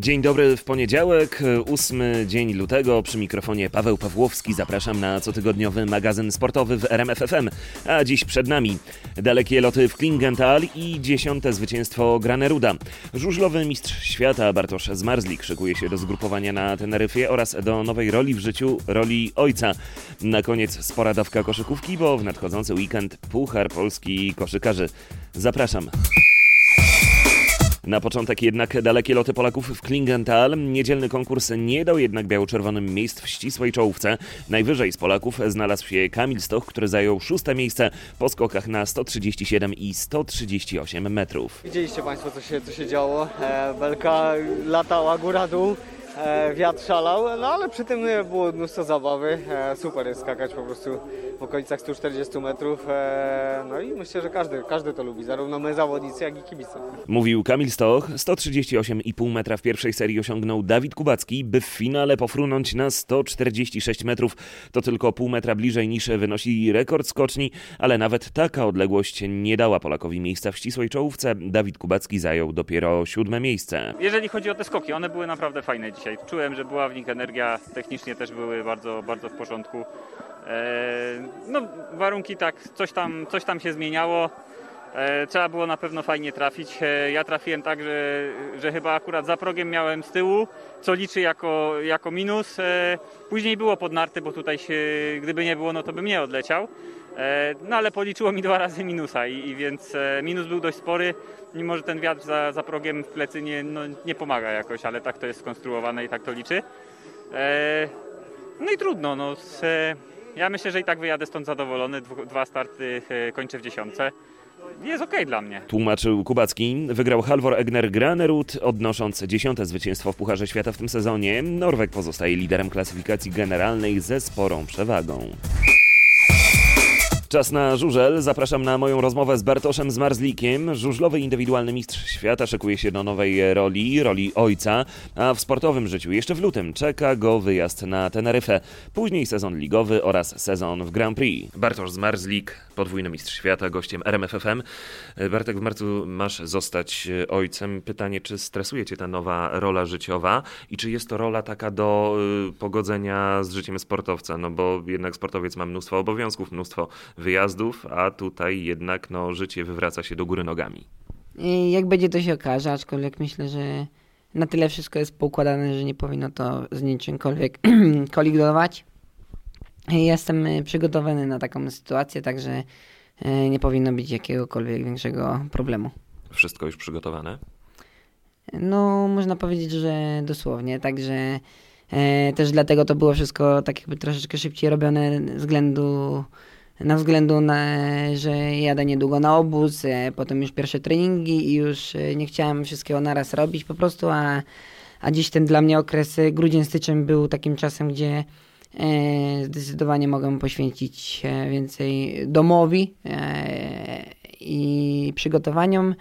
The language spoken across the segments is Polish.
Dzień dobry w poniedziałek, ósmy dzień lutego. Przy mikrofonie Paweł Pawłowski. Zapraszam na cotygodniowy magazyn sportowy w RMFFM. A dziś przed nami dalekie loty w Klingenthal i dziesiąte zwycięstwo Graneruda. Żużlowy mistrz świata Bartosz Zmarzlik szykuje się do zgrupowania na Teneryfie oraz do nowej roli w życiu, roli ojca. Na koniec spora dawka koszykówki, bo w nadchodzący weekend Puchar Polski Koszykarzy. Zapraszam. Na początek jednak dalekie loty Polaków w Klingenthal. Niedzielny konkurs nie dał jednak biało-czerwonym miejsc w ścisłej czołówce. Najwyżej z Polaków znalazł się Kamil Stoch, który zajął szóste miejsce po skokach na 137 i 138 metrów. Widzieliście Państwo, co się, co się działo. E, belka latała góra-dół. E, wiatr szalał, no ale przy tym e, było mnóstwo zabawy. E, super jest skakać po prostu w okolicach 140 metrów. No i myślę, że każdy, każdy to lubi, zarówno my zawodnicy, jak i kibice. Mówił Kamil Stoch. 138,5 metra w pierwszej serii osiągnął Dawid Kubacki, by w finale pofrunąć na 146 metrów. To tylko pół metra bliżej niż wynosi rekord skoczni, ale nawet taka odległość nie dała Polakowi miejsca w ścisłej czołówce. Dawid Kubacki zajął dopiero siódme miejsce. Jeżeli chodzi o te skoki, one były naprawdę fajne dzisiaj. Czułem, że była w nich energia, technicznie też były bardzo, bardzo w porządku. Eee, no, warunki tak, coś tam, coś tam się zmieniało. Eee, trzeba było na pewno fajnie trafić. Eee, ja trafiłem tak, że, że chyba akurat za progiem miałem z tyłu, co liczy jako, jako minus. Później było pod narty, bo tutaj się, gdyby nie było, no to bym nie odleciał. Eee, no ale policzyło mi dwa razy minusa i, i więc e, minus był dość spory, mimo że ten wiatr za, za progiem w plecy nie, no, nie pomaga jakoś, ale tak to jest skonstruowane i tak to liczy. Eee, no i trudno, no, e, ja myślę, że i tak wyjadę stąd zadowolony, dwa starty e, kończę w dziesiątce. Jest okej dla mnie. Tłumaczył Kubacki. Wygrał Halvor Egner Granerud, odnosząc dziesiąte zwycięstwo w Pucharze Świata w tym sezonie. Norweg pozostaje liderem klasyfikacji generalnej ze sporą przewagą. Czas na żużel. Zapraszam na moją rozmowę z Bartoszem Zmarzlikiem. Żużlowy indywidualny mistrz świata szykuje się do nowej roli, roli ojca, a w sportowym życiu jeszcze w lutym czeka go wyjazd na Teneryfę, później sezon ligowy oraz sezon w Grand Prix. Bartosz Zmarzlik, podwójny mistrz świata, gościem RMFFM. Bartek, w marcu masz zostać ojcem. Pytanie, czy stresuje cię ta nowa rola życiowa i czy jest to rola taka do y, pogodzenia z życiem sportowca? No bo jednak sportowiec ma mnóstwo obowiązków, mnóstwo wyjazdów, a tutaj jednak no, życie wywraca się do góry nogami. I Jak będzie, to się okaże, aczkolwiek myślę, że na tyle wszystko jest poukładane, że nie powinno to z niczymkolwiek kolidować. Jestem przygotowany na taką sytuację, także y, nie powinno być jakiegokolwiek większego problemu. Wszystko już przygotowane? No, można powiedzieć, że dosłownie, także e, też dlatego to było wszystko tak jakby troszeczkę szybciej robione względu, na względu na, że jadę niedługo na obóz, e, potem już pierwsze treningi i już e, nie chciałem wszystkiego naraz robić po prostu, a, a dziś ten dla mnie okres e, grudzień, styczeń był takim czasem, gdzie zdecydowanie mogę poświęcić więcej domowi i przygotowaniom,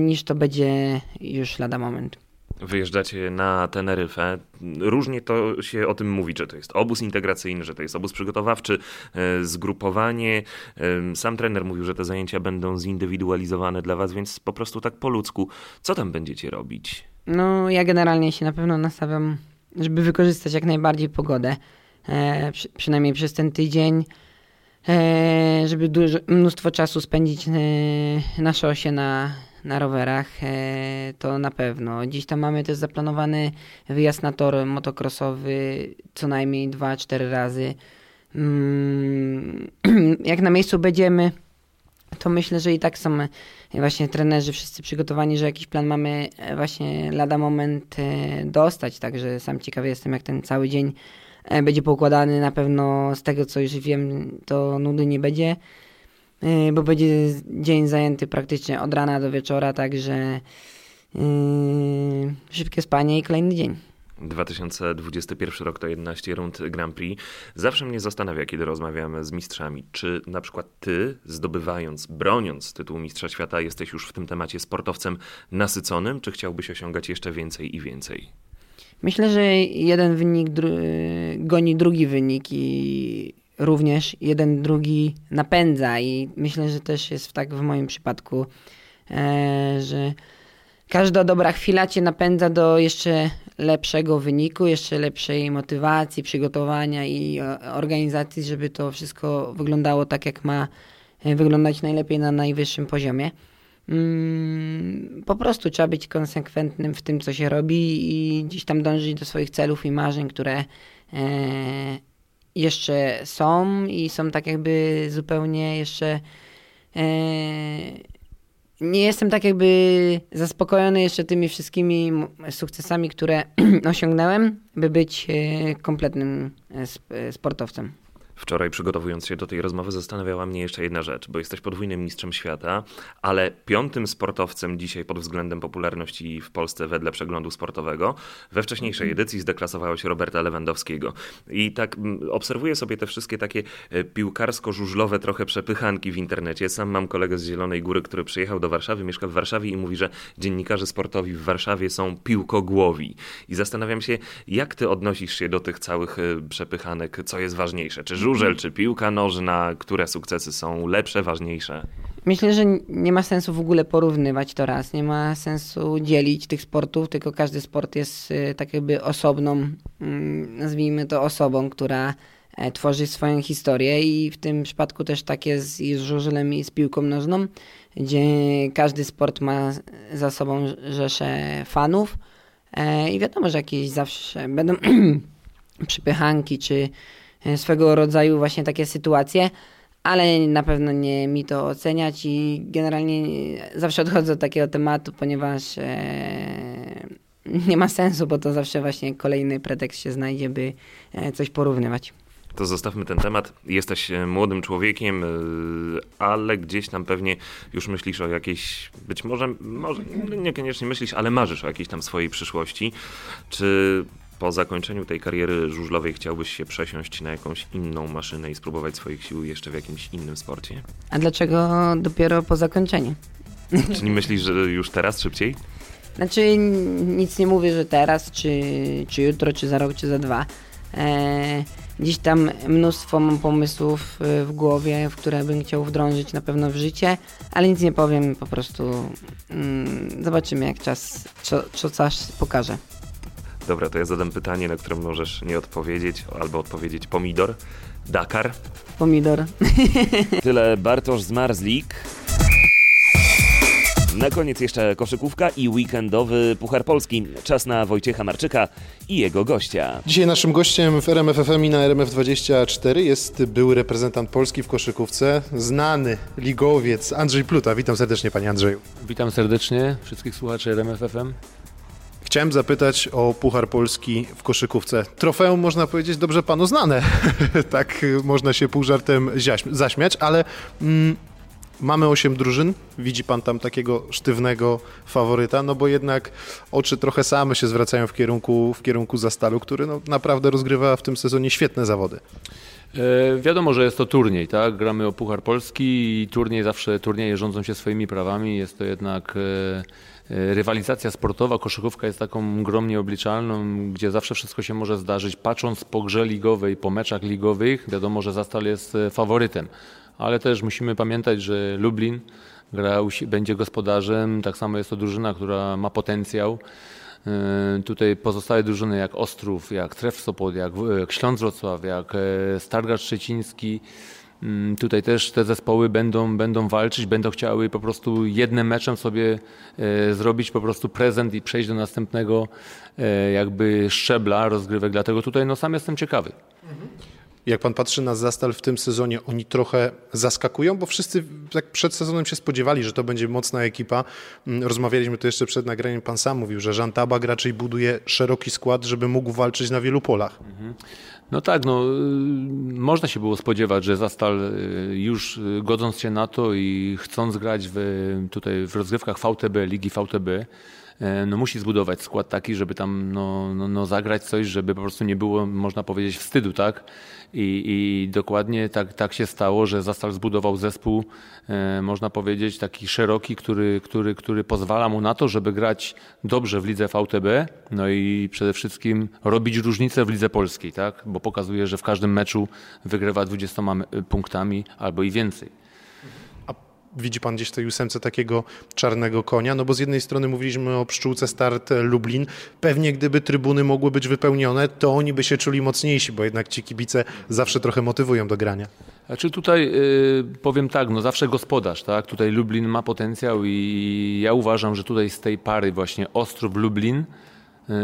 niż to będzie już lada moment. Wyjeżdżacie na Teneryfę. Różnie to się o tym mówi, że to jest obóz integracyjny, że to jest obóz przygotowawczy, e, zgrupowanie. E, Sam trener mówił, że te zajęcia będą zindywidualizowane dla was, więc po prostu tak po ludzku. Co tam będziecie robić? No, ja generalnie się na pewno nastawiam, żeby wykorzystać jak najbardziej pogodę. E, przy, przynajmniej przez ten tydzień, e, żeby dużo, mnóstwo czasu spędzić e, na szosie, na, na rowerach. E, to na pewno. Dziś tam mamy też zaplanowany wyjazd na tor motocrossowy co najmniej 2-4 razy. Mm, jak na miejscu będziemy, to myślę, że i tak są e, właśnie trenerzy wszyscy przygotowani, że jakiś plan mamy e, właśnie lada moment dostać, także sam ciekawy jestem, jak ten cały dzień będzie poukładany. Na pewno z tego, co już wiem, to nudy nie będzie, bo będzie dzień zajęty praktycznie od rana do wieczora, także e, szybkie spanie i kolejny dzień. 2021 rok to 11 rund Grand Prix. Zawsze mnie zastanawia, kiedy rozmawiamy z mistrzami, czy na przykład ty, zdobywając, broniąc tytułu Mistrza Świata, jesteś już w tym temacie sportowcem nasyconym, czy chciałbyś osiągać jeszcze więcej i więcej? Myślę, że jeden wynik dru- goni drugi wynik i również jeden drugi napędza i myślę, że też jest tak w moim przypadku, e, że każda dobra chwila cię napędza do jeszcze lepszego wyniku, jeszcze lepszej motywacji, przygotowania i organizacji, żeby to wszystko wyglądało tak, jak ma e, wyglądać najlepiej na najwyższym poziomie. Mm, po prostu trzeba być konsekwentnym w tym, co się robi i gdzieś tam dążyć do swoich celów i marzeń, które e, jeszcze są i są tak jakby zupełnie jeszcze nie jestem tak jakby zaspokojony jeszcze tymi wszystkimi sukcesami, które osiągnąłem, by być kompletnym sportowcem. Wczoraj przygotowując się do tej rozmowy zastanawiała mnie jeszcze jedna rzecz, bo jesteś podwójnym mistrzem świata, ale piątym sportowcem dzisiaj pod względem popularności w Polsce wedle przeglądu sportowego. We wcześniejszej mhm. edycji zdeklasowałeś Roberta Lewandowskiego. I tak mm, obserwuję sobie te wszystkie takie e, piłkarsko-żużlowe trochę przepychanki w internecie. Sam mam kolegę z Zielonej Góry, który przyjechał do Warszawy, mieszka w Warszawie i mówi, że dziennikarze sportowi w Warszawie są piłkogłowi. I zastanawiam się, jak ty odnosisz się do tych całych e, przepychanek, co jest ważniejsze? Czy żużel czy piłka nożna, które sukcesy są lepsze, ważniejsze? Myślę, że nie ma sensu w ogóle porównywać to raz. Nie ma sensu dzielić tych sportów, tylko każdy sport jest y, tak jakby osobną, mm, nazwijmy to osobą, która e, tworzy swoją historię i w tym przypadku też tak jest i z żużlem i z piłką nożną, gdzie każdy sport ma za sobą rzesze fanów e, i wiadomo, że jakieś zawsze będą przypychanki czy swego rodzaju właśnie takie sytuacje, ale na pewno nie mi to oceniać i generalnie zawsze odchodzę od takiego tematu, ponieważ e, nie ma sensu, bo to zawsze właśnie kolejny pretekst się znajdzie, by e, coś porównywać. To zostawmy ten temat. Jesteś młodym człowiekiem, ale gdzieś tam pewnie już myślisz o jakiejś, być może, może niekoniecznie myślisz, ale marzysz o jakiejś tam swojej przyszłości. Czy po zakończeniu tej kariery żużlowej chciałbyś się przesiąść na jakąś inną maszynę i spróbować swoich sił jeszcze w jakimś innym sporcie? A dlaczego dopiero po zakończeniu? Czyli myślisz, że już teraz szybciej? Znaczy nic nie mówię, że teraz, czy, czy jutro, czy za rok, czy za dwa. E, dziś tam mnóstwo mam pomysłów e, w głowie, w które bym chciał wdrążyć na pewno w życie, ale nic nie powiem, po prostu mm, zobaczymy jak czas, co, co czas pokaże. Dobra, to ja zadam pytanie, na które możesz nie odpowiedzieć, albo odpowiedzieć pomidor. Dakar. Pomidor. Tyle Bartosz Zmarzlik. Na koniec jeszcze koszykówka i weekendowy Puchar Polski. Czas na Wojciecha Marczyka i jego gościa. Dzisiaj naszym gościem w RMFFM i na RMF24 jest były reprezentant Polski w koszykówce, znany ligowiec Andrzej Pluta. Witam serdecznie panie Andrzeju. Witam serdecznie wszystkich słuchaczy RMFFM. Chciałem zapytać o Puchar Polski w koszykówce. Trofeum można powiedzieć dobrze panu znane. tak można się pół żartem zaśmiać, ale mm, mamy osiem drużyn. Widzi pan tam takiego sztywnego faworyta, no bo jednak oczy trochę same się zwracają w kierunku, w kierunku Zastalu, który no, naprawdę rozgrywa w tym sezonie świetne zawody. E, wiadomo, że jest to turniej, tak? Gramy o Puchar Polski i turniej zawsze, turnieje rządzą się swoimi prawami. Jest to jednak E, rywalizacja sportowa, koszykówka jest taką grą nieobliczalną, gdzie zawsze wszystko się może zdarzyć. Patrząc po grze ligowej, po meczach ligowych, wiadomo, że Zastal jest e, faworytem. Ale też musimy pamiętać, że Lublin gra, będzie gospodarzem, tak samo jest to drużyna, która ma potencjał. E, tutaj pozostałe drużyny jak Ostrów, jak Tref Sopot, jak Śląsk Wrocław, jak Stargard Szczeciński, tutaj też te zespoły będą, będą walczyć, będą chciały po prostu jednym meczem sobie e, zrobić po prostu prezent i przejść do następnego e, jakby szczebla rozgrywek. Dlatego tutaj no sam jestem ciekawy. Jak pan patrzy na Zastal w tym sezonie, oni trochę zaskakują, bo wszyscy tak przed sezonem się spodziewali, że to będzie mocna ekipa. Mm, rozmawialiśmy to jeszcze przed nagraniem, pan sam mówił, że Jean Tabak raczej buduje szeroki skład, żeby mógł walczyć na wielu polach. No tak, no, y, można się było spodziewać, że Zastal y, już y, godząc się na to i chcąc grać w, tutaj w rozgrywkach VTB, Ligi VTB, no musi zbudować skład taki, żeby tam no, no, no zagrać coś, żeby po prostu nie było, można powiedzieć, wstydu, tak? I, i dokładnie tak, tak się stało, że Zastal zbudował zespół, e, można powiedzieć, taki szeroki, który, który, który pozwala mu na to, żeby grać dobrze w lidze VTB, no i przede wszystkim robić różnicę w lidze polskiej, tak? bo pokazuje, że w każdym meczu wygrywa 20 punktami albo i więcej widzi pan gdzieś w tej ósemce takiego czarnego konia? No bo z jednej strony mówiliśmy o pszczółce Start Lublin. Pewnie gdyby trybuny mogły być wypełnione, to oni by się czuli mocniejsi, bo jednak ci kibice zawsze trochę motywują do grania. Znaczy tutaj y, powiem tak, no zawsze gospodarz, tak? Tutaj Lublin ma potencjał i ja uważam, że tutaj z tej pary właśnie Ostrów-Lublin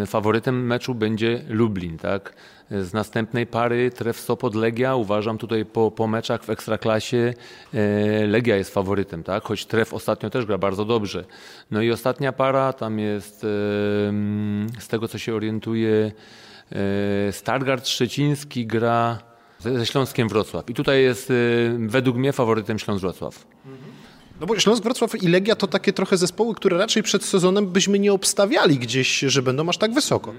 faworytem meczu będzie Lublin, tak? Z następnej pary Tref Sopot Legia uważam tutaj po, po meczach w Ekstraklasie y, Legia jest faworytem, tak? Choć Tref ostatnio też gra bardzo dobrze. No i ostatnia para tam jest z tego co się orientuje Stargard Szczeciński gra ze Śląskiem Wrocław. I tutaj jest według mnie faworytem Śląsk Wrocław. No bo Śląsk Wrocław i Legia to takie trochę zespoły, które raczej przed sezonem byśmy nie obstawiali gdzieś, że będą aż tak wysoko.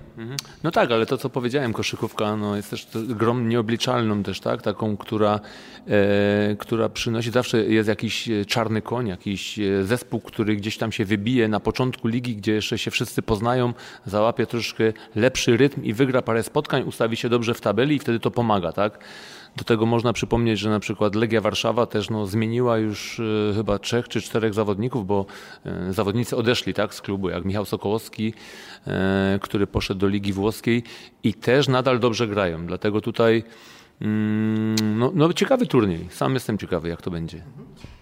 No tak, ale to co powiedziałem, koszykówka no, jest też grą nieobliczalną też, tak? Taką, która, e, która przynosi, zawsze jest jakiś czarny koń, jakiś e, zespół, który gdzieś tam się wybije na początku ligi, gdzie jeszcze się wszyscy poznają, załapie troszkę lepszy rytm i wygra parę spotkań, ustawi się dobrze w tabeli i wtedy to pomaga, tak? Do tego można przypomnieć, że na przykład Legia Warszawa też no, zmieniła już y, chyba trzech czy czterech zawodników, bo y, zawodnicy odeszli tak, z klubu, jak Michał Sokołowski, y, który poszedł do Ligi Włoskiej i też nadal dobrze grają. Dlatego tutaj mm, no, no ciekawy turniej. Sam jestem ciekawy, jak to będzie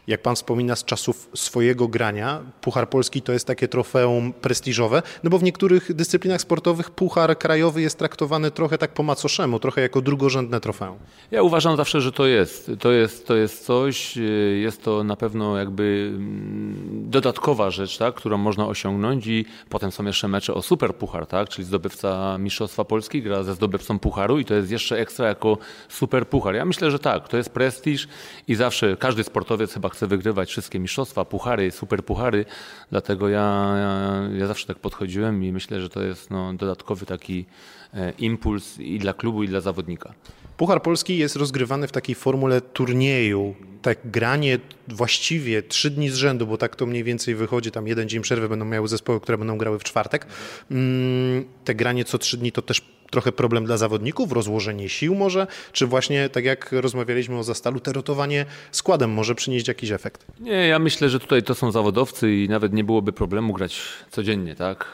jak pan wspomina z czasów swojego grania, Puchar Polski to jest takie trofeum prestiżowe, no bo w niektórych dyscyplinach sportowych Puchar Krajowy jest traktowany trochę tak po macoszemu, trochę jako drugorzędne trofeum. Ja uważam zawsze, że to jest. To jest, to jest coś, jest to na pewno jakby mm, dodatkowa rzecz, tak, którą można osiągnąć i potem są jeszcze mecze o super puchar, tak, czyli zdobywca Mistrzostwa Polski gra ze zdobywcą pucharu i to jest jeszcze ekstra jako super puchar. Ja myślę, że tak, to jest prestiż i zawsze każdy sportowiec chyba chce chce wygrywać wszystkie mistrzostwa, puchary, super puchary, dlatego ja, ja, ja zawsze tak podchodziłem i myślę, że to jest no, dodatkowy taki e, impuls i dla klubu, i dla zawodnika. Puchar Polski jest rozgrywany w takiej formule turnieju. Tak granie właściwie trzy dni z rzędu, bo tak to mniej więcej wychodzi, tam jeden dzień przerwy będą miały zespoły, które będą grały w czwartek. Mm, te granie co trzy dni to też trochę problem dla zawodników, rozłożenie sił może, czy właśnie tak jak rozmawialiśmy o Zastalu, te rotowanie składem może przynieść jakiś efekt? Nie, ja myślę, że tutaj to są zawodowcy i nawet nie byłoby problemu grać codziennie, tak?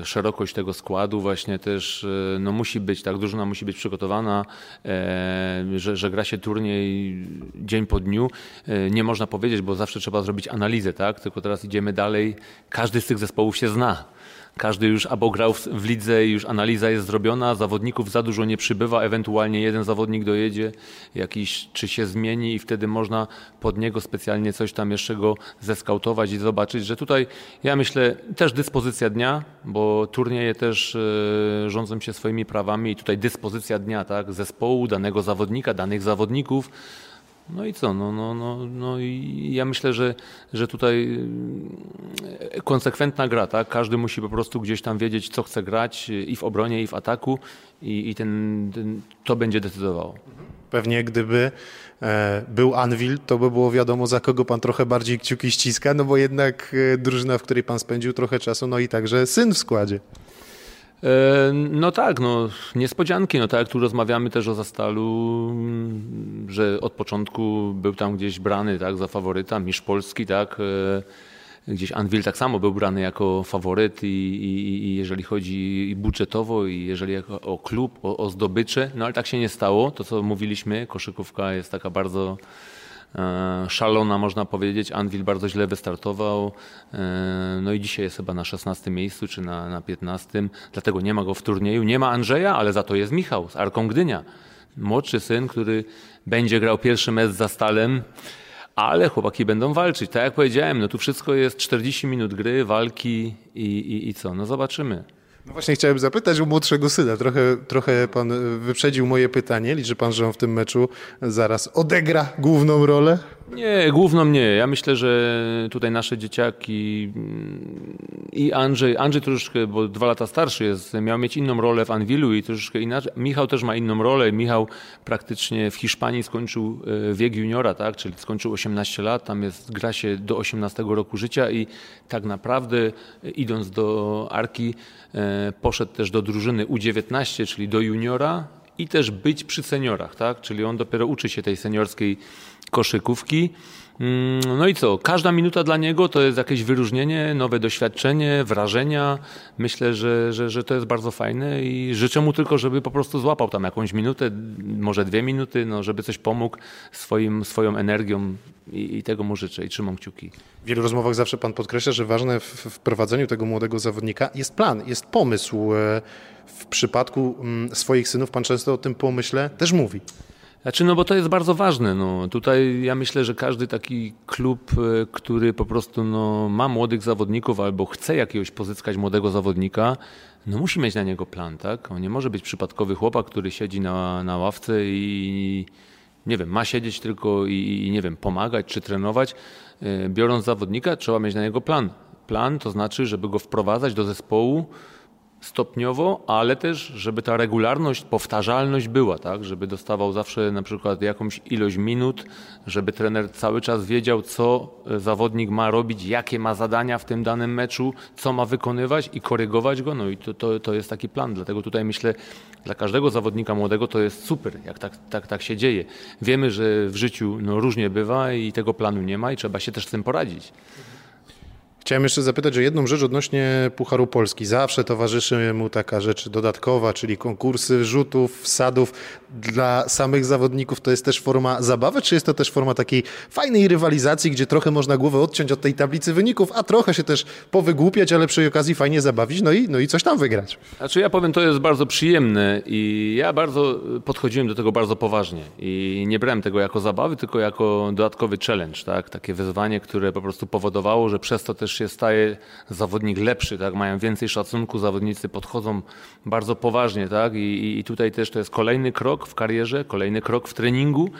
E, szerokość tego składu właśnie też e, no, musi być, tak, drużyna musi być przygotowana, e, że, że gra się turniej dzień po dniu. Nie można powiedzieć, bo zawsze trzeba zrobić analizę, tak? Tylko teraz idziemy dalej, każdy z tych zespołów się zna. Każdy już albo grał w, lidze już analiza jest zrobiona, zawodników za dużo nie przybywa, ewentualnie jeden zawodnik dojedzie, jakiś czy się zmieni i wtedy można pod niego specjalnie coś tam jeszcze go zeskautować i zobaczyć, że tutaj ja myślę też dyspozycja dnia, bo turnieje też e, rządzą się swoimi prawami i tutaj dyspozycja dnia, tak, zespołu, danego zawodnika, danych zawodników, no i co? No, no, no, no i ja myślę, że, że tutaj e, konsekwentna gra, tak? Każdy musi po prostu gdzieś tam wiedzieć, co chce grać i w obronie, i w ataku, i, i ten, ten to będzie decydowało. Pewnie gdyby e, był Anvil, to by było wiadomo, za kogo pan trochę bardziej kciuki ściska, no bo jednak e, drużyna, w której pan spędził trochę czasu, no i także syn w składzie. E, no tak, no niespodzianki, no tak jak tu rozmawiamy też o Zastalu, mm, że od początku był tam gdzieś brany tak, za faworyta, mistrz Polski, tak, e, gdzieś Anvil tak samo był brany jako faworyt i, i, i jeżeli chodzi budżetowo i jeżeli o klub, o, o zdobycze, no ale tak się nie stało, to co mówiliśmy, koszykówka jest taka bardzo szalona, można powiedzieć. Anvil bardzo źle wystartował. E, no i dzisiaj jest chyba na 16 miejscu, czy na, na 15. Dlatego nie ma go w turnieju. Nie ma Andrzeja, ale za to jest Michał z Arką Gdynia. Młodszy syn, który będzie grał pierwszy mecz za Stalem ale chłopaki będą walczyć. Tak jak powiedziałem, no tu wszystko jest 40 minut gry, walki i, i, i co? No zobaczymy. No właśnie chciałem zapytać u młodszego syna. Trochę, trochę pan wyprzedził moje pytanie. Liczy pan, że on w tym meczu zaraz odegra główną rolę? Nie, główną nie. Ja myślę, że tutaj nasze dzieciaki mm, i Andrzej, Andrzej troszeczkę, bo dwa lata starszy jest, miał mieć inną rolę w Anwilu i troszeczkę inaczej. Michał też ma inną rolę. Michał praktycznie w Hiszpanii skończył e, wiek juniora, tak? czyli skończył 18 lat, tam jest, gra się do 18 roku życia i tak naprawdę e, idąc do Arki e, poszedł też do drużyny U19, czyli do juniora i też być przy seniorach, tak? czyli on dopiero uczy się tej seniorskiej koszykówki. Mm, no i co? Każda minuta dla niego to jest jakieś wyróżnienie, nowe doświadczenie, wrażenia. Myślę, że, że, że to jest bardzo fajne i życzę mu tylko, żeby po prostu złapał tam jakąś minutę, może dwie minuty, no, żeby coś pomógł swoim, swoją energią i, i tego mu życzę i trzymam kciuki. W wielu rozmowach zawsze pan podkreśla, że ważne w wprowadzeniu tego młodego zawodnika jest plan, jest pomysł. E, w przypadku mm, swoich synów pan często o tym pomyśle też mówi. Znaczy, no bo to jest bardzo ważne. No. Tutaj ja myślę, że każdy taki klub, e, który po prostu no, ma młodych zawodników albo chce jakiegoś pozyskać młodego zawodnika, no musi mieć na niego plan, tak? On nie może być przypadkowy chłopak, który siedzi na, na ławce i nie wiem, ma siedzieć tylko i, i nie wiem, pomagać czy trenować. E, biorąc zawodnika, trzeba mieć na niego plan. Plan to znaczy, żeby go wprowadzać do zespołu, stopniowo, ale też, żeby ta regularność, powtarzalność była, tak? Żeby dostawał zawsze na przykład jakąś ilość minut, żeby trener cały czas wiedział, co e, zawodnik ma robić, jakie ma zadania w tym danym meczu, co ma wykonywać i korygować go. No i to, to, to jest taki plan. Dlatego tutaj myślę, dla każdego zawodnika młodego to jest super, jak tak, tak, tak się dzieje. Wiemy, że w życiu no, różnie bywa i tego planu nie ma i trzeba się też z tym poradzić. Chciałem jeszcze zapytać o jedną rzecz odnośnie Pucharu Polski. Zawsze towarzyszy mu taka rzecz dodatkowa, czyli konkursy rzutów, wsadów. Dla samych zawodników to jest też forma zabawy, czy jest to też forma takiej fajnej rywalizacji, gdzie trochę można głowę odciąć od tej tablicy wyników, a trochę się też powygłupiać, ale przy okazji fajnie zabawić, no i, no i coś tam wygrać. Znaczy ja powiem, to jest bardzo przyjemne i ja bardzo podchodziłem do tego bardzo poważnie i nie brałem tego jako zabawy, tylko jako dodatkowy challenge, tak? takie wyzwanie, które po prostu powodowało, że przez to też się staje zawodnik lepszy, tak? mają więcej szacunku, zawodnicy podchodzą bardzo poważnie tak? I, I tutaj też to jest kolejny krok w karierze, kolejny krok w treningu,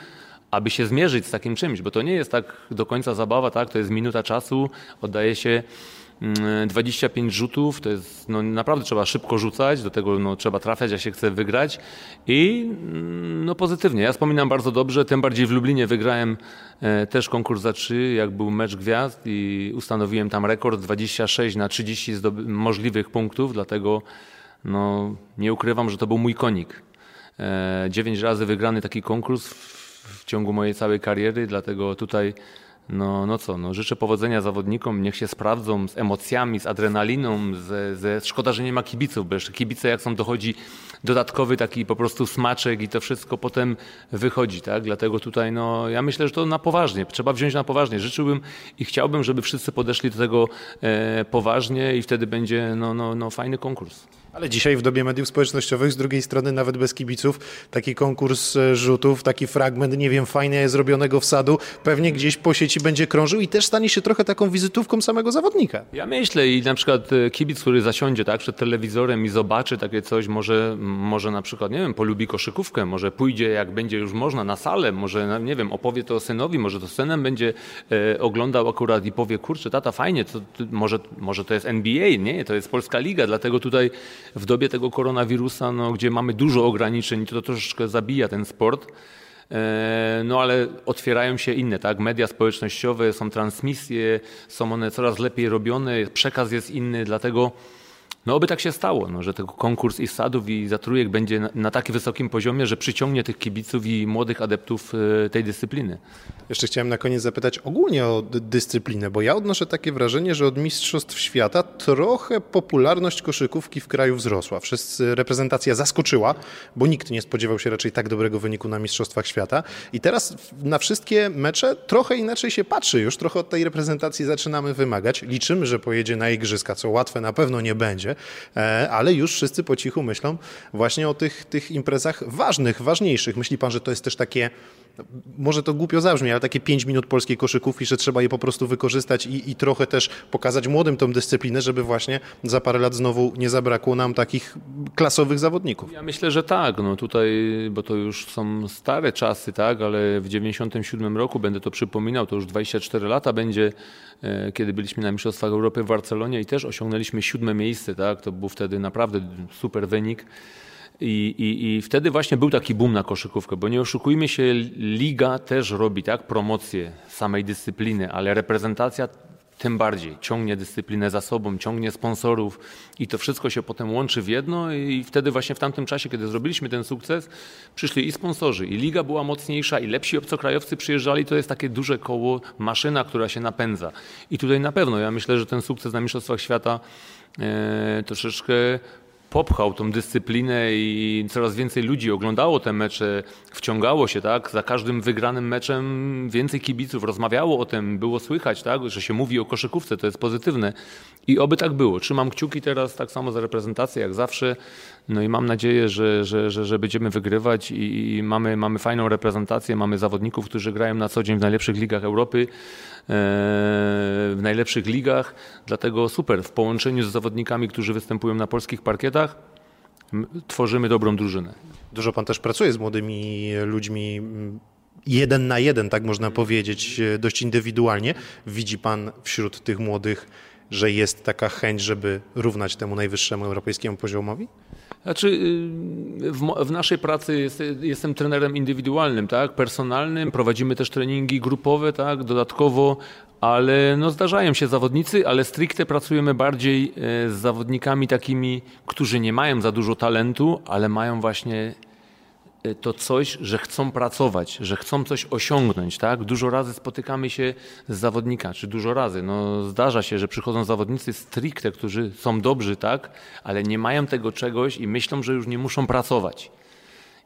aby się zmierzyć z takim czymś, bo to nie jest tak do końca zabawa, tak? to jest minuta czasu, oddaje się 25 mm, rzutów, to jest no, naprawdę trzeba szybko rzucać, do tego no, trzeba trafiać, jak się chce wygrać i mm, no, pozytywnie. Ja wspominam bardzo dobrze, tym bardziej w Lublinie wygrałem e, też konkurs za 3, jak był mecz gwiazd i ustanowiłem tam rekord 26 na 30 możliwych punktów, dlatego no, nie ukrywam, że to był mój konik. E, dziewięć razy wygrany taki konkurs w, w ciągu mojej całej kariery, dlatego tutaj no, no co, no życzę powodzenia zawodnikom, niech się sprawdzą z emocjami, z adrenaliną, ze, ze... szkoda, że nie ma kibiców, bo jeszcze kibice jak są dochodzi dodatkowy taki po prostu smaczek i to wszystko potem wychodzi, tak? Dlatego tutaj no ja myślę, że to na poważnie, trzeba wziąć na poważnie. Życzyłbym i chciałbym, żeby wszyscy podeszli do tego e, poważnie i wtedy będzie no, no, no fajny konkurs. Ale dzisiaj w dobie mediów społecznościowych, z drugiej strony nawet bez kibiców, taki konkurs e, rzutów, taki fragment, nie wiem, fajnie zrobionego wsadu, pewnie gdzieś po sieci będzie krążył i też stanie się trochę taką wizytówką samego zawodnika. Ja myślę i na przykład e, kibic, który zasiądzie tak przed telewizorem i zobaczy takie coś, może, może na przykład, nie wiem, polubi koszykówkę, może pójdzie jak będzie już można na salę, może, nie wiem, opowie to synowi, może to synem będzie e, oglądał akurat i powie, kurczę, tata, fajnie, to, to, może, może to jest NBA, nie, to jest Polska Liga, dlatego tutaj w dobie tego koronawirusa, no, gdzie mamy dużo ograniczeń, to troszeczkę zabija ten sport. E, no ale otwierają się inne, tak? Media społecznościowe, są transmisje, są one coraz lepiej robione, przekaz jest inny, dlatego no oby tak się stało, no, że ten konkurs i sadów i zatrójek będzie na, na takim wysokim poziomie, że przyciągnie tych kibiców i młodych adeptów e, tej dyscypliny. Jeszcze chciałem na koniec zapytać ogólnie o dyscyplinę, bo ja odnoszę takie wrażenie, że od Mistrzostw Świata trochę popularność koszykówki w kraju wzrosła. Wszyscy, reprezentacja zaskoczyła, bo nikt nie spodziewał się raczej tak dobrego wyniku na Mistrzostwach Świata. I teraz na wszystkie mecze trochę inaczej się patrzy. Już trochę od tej reprezentacji zaczynamy wymagać. Liczymy, że pojedzie na Igrzyska, co łatwe na pewno nie będzie, e, ale już wszyscy po cichu myślą właśnie o tych, tych imprezach ważnych, ważniejszych. Myśli pan, że to jest też takie może to głupio zabrzmi, ale takie 5 minut polskiej koszykówki, że trzeba je po prostu wykorzystać i, i, trochę też pokazać młodym tą dyscyplinę, żeby właśnie za parę lat znowu nie zabrakło nam takich klasowych zawodników. Ja myślę, że tak. No tutaj, bo to już są stare czasy, tak, ale w 97 roku będę to przypominał, to już 24 lata będzie, e, kiedy byliśmy na Mistrzostwach Europy w Barcelonie i też osiągnęliśmy siódme miejsce, tak. To był wtedy naprawdę super wynik. I, i, I wtedy właśnie był taki boom na koszykówkę, bo nie oszukujmy się, liga też robi tak promocję samej dyscypliny, ale reprezentacja tym bardziej ciągnie dyscyplinę za sobą, ciągnie sponsorów i to wszystko się potem łączy w jedno i wtedy właśnie w tamtym czasie, kiedy zrobiliśmy ten sukces, przyszli i sponsorzy, i liga była mocniejsza, i lepsi obcokrajowcy przyjeżdżali, to jest takie duże koło, maszyna, która się napędza. I tutaj na pewno, ja myślę, że ten sukces na Mistrzostwach Świata e, troszeczkę popchał tą dyscyplinę i coraz więcej ludzi oglądało te mecze, wciągało się, tak? Za każdym wygranym meczem więcej kibiców rozmawiało o tym, było słychać, tak? Że się mówi o koszykówce, to jest pozytywne. I oby tak było. Trzymam kciuki teraz tak samo za reprezentację jak zawsze. No i mam nadzieję, że, że, że, że będziemy wygrywać i, i mamy, mamy fajną reprezentację, mamy zawodników, którzy grają na co dzień w najlepszych ligach Europy. E, w najlepszych ligach, dlatego super, w połączeniu z zawodnikami, którzy występują na polskich parkietach, tworzymy dobrą drużynę. Dużo pan też pracuje z młodymi ludźmi jeden na jeden, tak można powiedzieć, e, dość indywidualnie. Widzi pan wśród tych młodych, że jest taka chęć, żeby równać temu najwyższemu europejskiemu poziomowi? Znaczy, y, w, w, naszej pracy jest, jestem trenerem indywidualnym, tak, personalnym, prowadzimy też treningi grupowe, tak, dodatkowo, ale no zdarzają się zawodnicy, ale stricte pracujemy bardziej e, z zawodnikami takimi, którzy nie mają za dużo talentu, ale mają właśnie to coś, że chcą pracować, że chcą coś osiągnąć, tak? Dużo razy spotykamy się z zawodnikami, czy dużo razy, no zdarza się, że przychodzą zawodnicy stricte, którzy są dobrzy, tak? Ale nie mają tego czegoś i myślą, że już nie muszą pracować.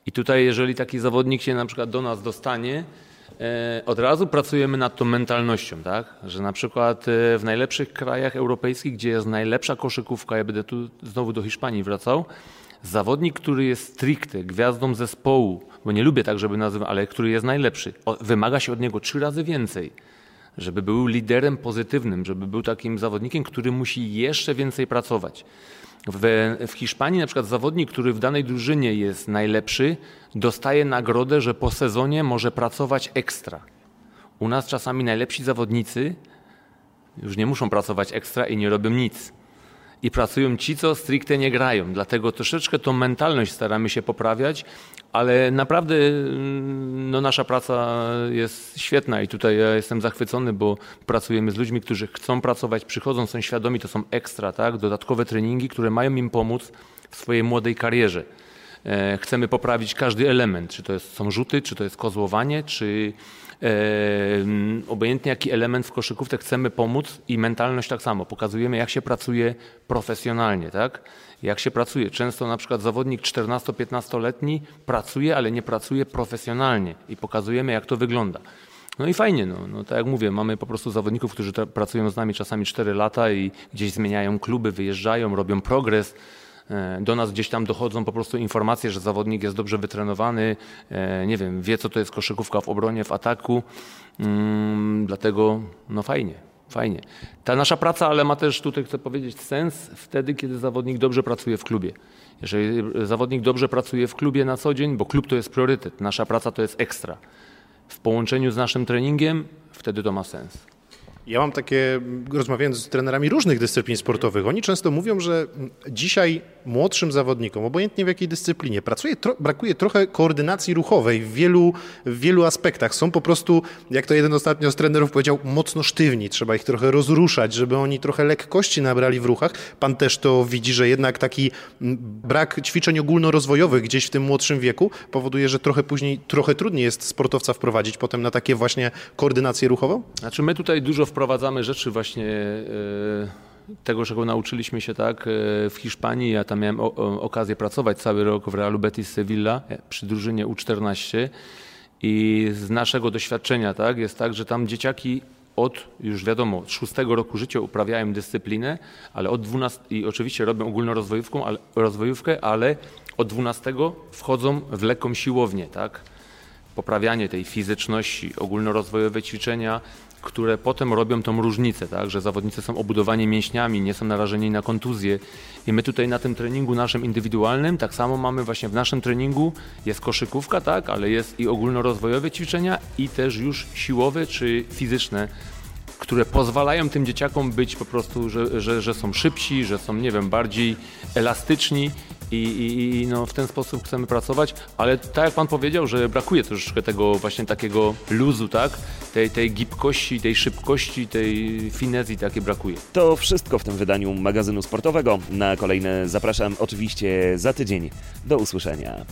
I tutaj, jeżeli taki zawodnik się na przykład do nas dostanie, e, od razu pracujemy nad tą mentalnością, tak? Że na przykład e, w najlepszych krajach europejskich, gdzie jest najlepsza koszykówka, ja będę tu znowu do Hiszpanii wracał, Zawodnik, który jest stricte gwiazdą zespołu, bo nie lubię tak, żeby nazywać, ale który jest najlepszy, wymaga się od niego trzy razy więcej. Żeby był liderem pozytywnym, żeby był takim zawodnikiem, który musi jeszcze więcej pracować. W, w Hiszpanii na przykład zawodnik, który w danej drużynie jest najlepszy, dostaje nagrodę, że po sezonie może pracować ekstra. U nas czasami najlepsi zawodnicy już nie muszą pracować ekstra i nie robią nic i pracują ci, co stricte nie grają. Dlatego troszeczkę tą mentalność staramy się poprawiać, ale naprawdę mm, no, nasza praca jest świetna i tutaj ja jestem zachwycony, bo pracujemy z ludźmi, którzy chcą pracować, przychodzą, są świadomi, to są ekstra, tak? dodatkowe treningi, które mają im pomóc w swojej młodej karierze. E, chcemy poprawić każdy element, czy to jest, są rzuty, czy to jest kozłowanie, czy obojętnie jaki element w koszykówce chcemy pomóc i mentalność tak samo. Pokazujemy, jak się pracuje profesjonalnie, tak? Jak się pracuje. Często na przykład zawodnik 14-15-letni pracuje, ale nie pracuje profesjonalnie i pokazujemy, jak to wygląda. No i fajnie, no, no tak jak mówię, mamy po prostu zawodników, którzy pracują z nami czasami 4 lata i gdzieś zmieniają kluby, wyjeżdżają, robią progres. E, do nas gdzieś tam dochodzą po prostu informacje, że zawodnik jest dobrze wytrenowany, e, nie wiem, wie co to jest koszykówka w obronie, w ataku, mm, dlatego no fajnie. Fajnie. Ta nasza praca, ale ma też tutaj, chcę powiedzieć, sens wtedy, kiedy zawodnik dobrze pracuje w klubie. Jeżeli zawodnik dobrze pracuje w klubie na co dzień, bo klub to jest priorytet, nasza praca to jest ekstra. W połączeniu z naszym treningiem, wtedy to ma sens. Ja mam takie, rozmawiając z trenerami różnych dyscyplin sportowych, oni często mówią, że dzisiaj młodszym zawodnikom, obojętnie w jakiej dyscyplinie, pracuje, tro, brakuje trochę koordynacji ruchowej w wielu, w wielu aspektach. Są po prostu, jak to jeden ostatnio z trenerów powiedział, mocno sztywni. Trzeba ich trochę rozruszać, żeby oni trochę lekkości nabrali w ruchach. Pan też to widzi, że jednak taki brak ćwiczeń ogólnorozwojowych gdzieś w tym młodszym wieku powoduje, że trochę później, trochę trudniej jest sportowca wprowadzić potem na takie właśnie koordynację ruchową? Znaczy my tutaj dużo wprowadzamy rzeczy właśnie e, tego, czego nauczyliśmy się tak e, w Hiszpanii. Ja tam miałem okazję pracować cały rok w Realu Betis Sevilla e, przy drużynie U14 i z naszego doświadczenia tak, jest tak, że tam dzieciaki od już wiadomo, od szóstego roku życia uprawiają dyscyplinę, ale od 12 i oczywiście robią ogólnorozwojówkę, ale, rozwojówkę, ale od 12 wchodzą w lekką siłownię, tak? Poprawianie tej fizyczności, ogólnorozwojowe ćwiczenia, które potem robią tą różnicę, tak? że zawodnicy są obudowani mięśniami, nie są narażeni na kontuzję. I my tutaj na tym treningu naszym indywidualnym, tak samo mamy właśnie w naszym treningu, jest koszykówka, tak, ale jest i ogólnorozwojowe ćwiczenia i też już siłowe czy fizyczne, które pozwalają tym dzieciakom być po prostu, że, że, że są szybsi, że są, nie wiem, bardziej elastyczni i, i, i, no, w ten sposób chcemy pracować, ale tak jak Pan powiedział, że brakuje troszeczkę tego właśnie takiego luzu, tak? tej, tej gibkości, tej szybkości, tej finezji takiej brakuje. To wszystko w tym wydaniu magazynu sportowego. Na kolejne zapraszam oczywiście za tydzień. Do usłyszenia.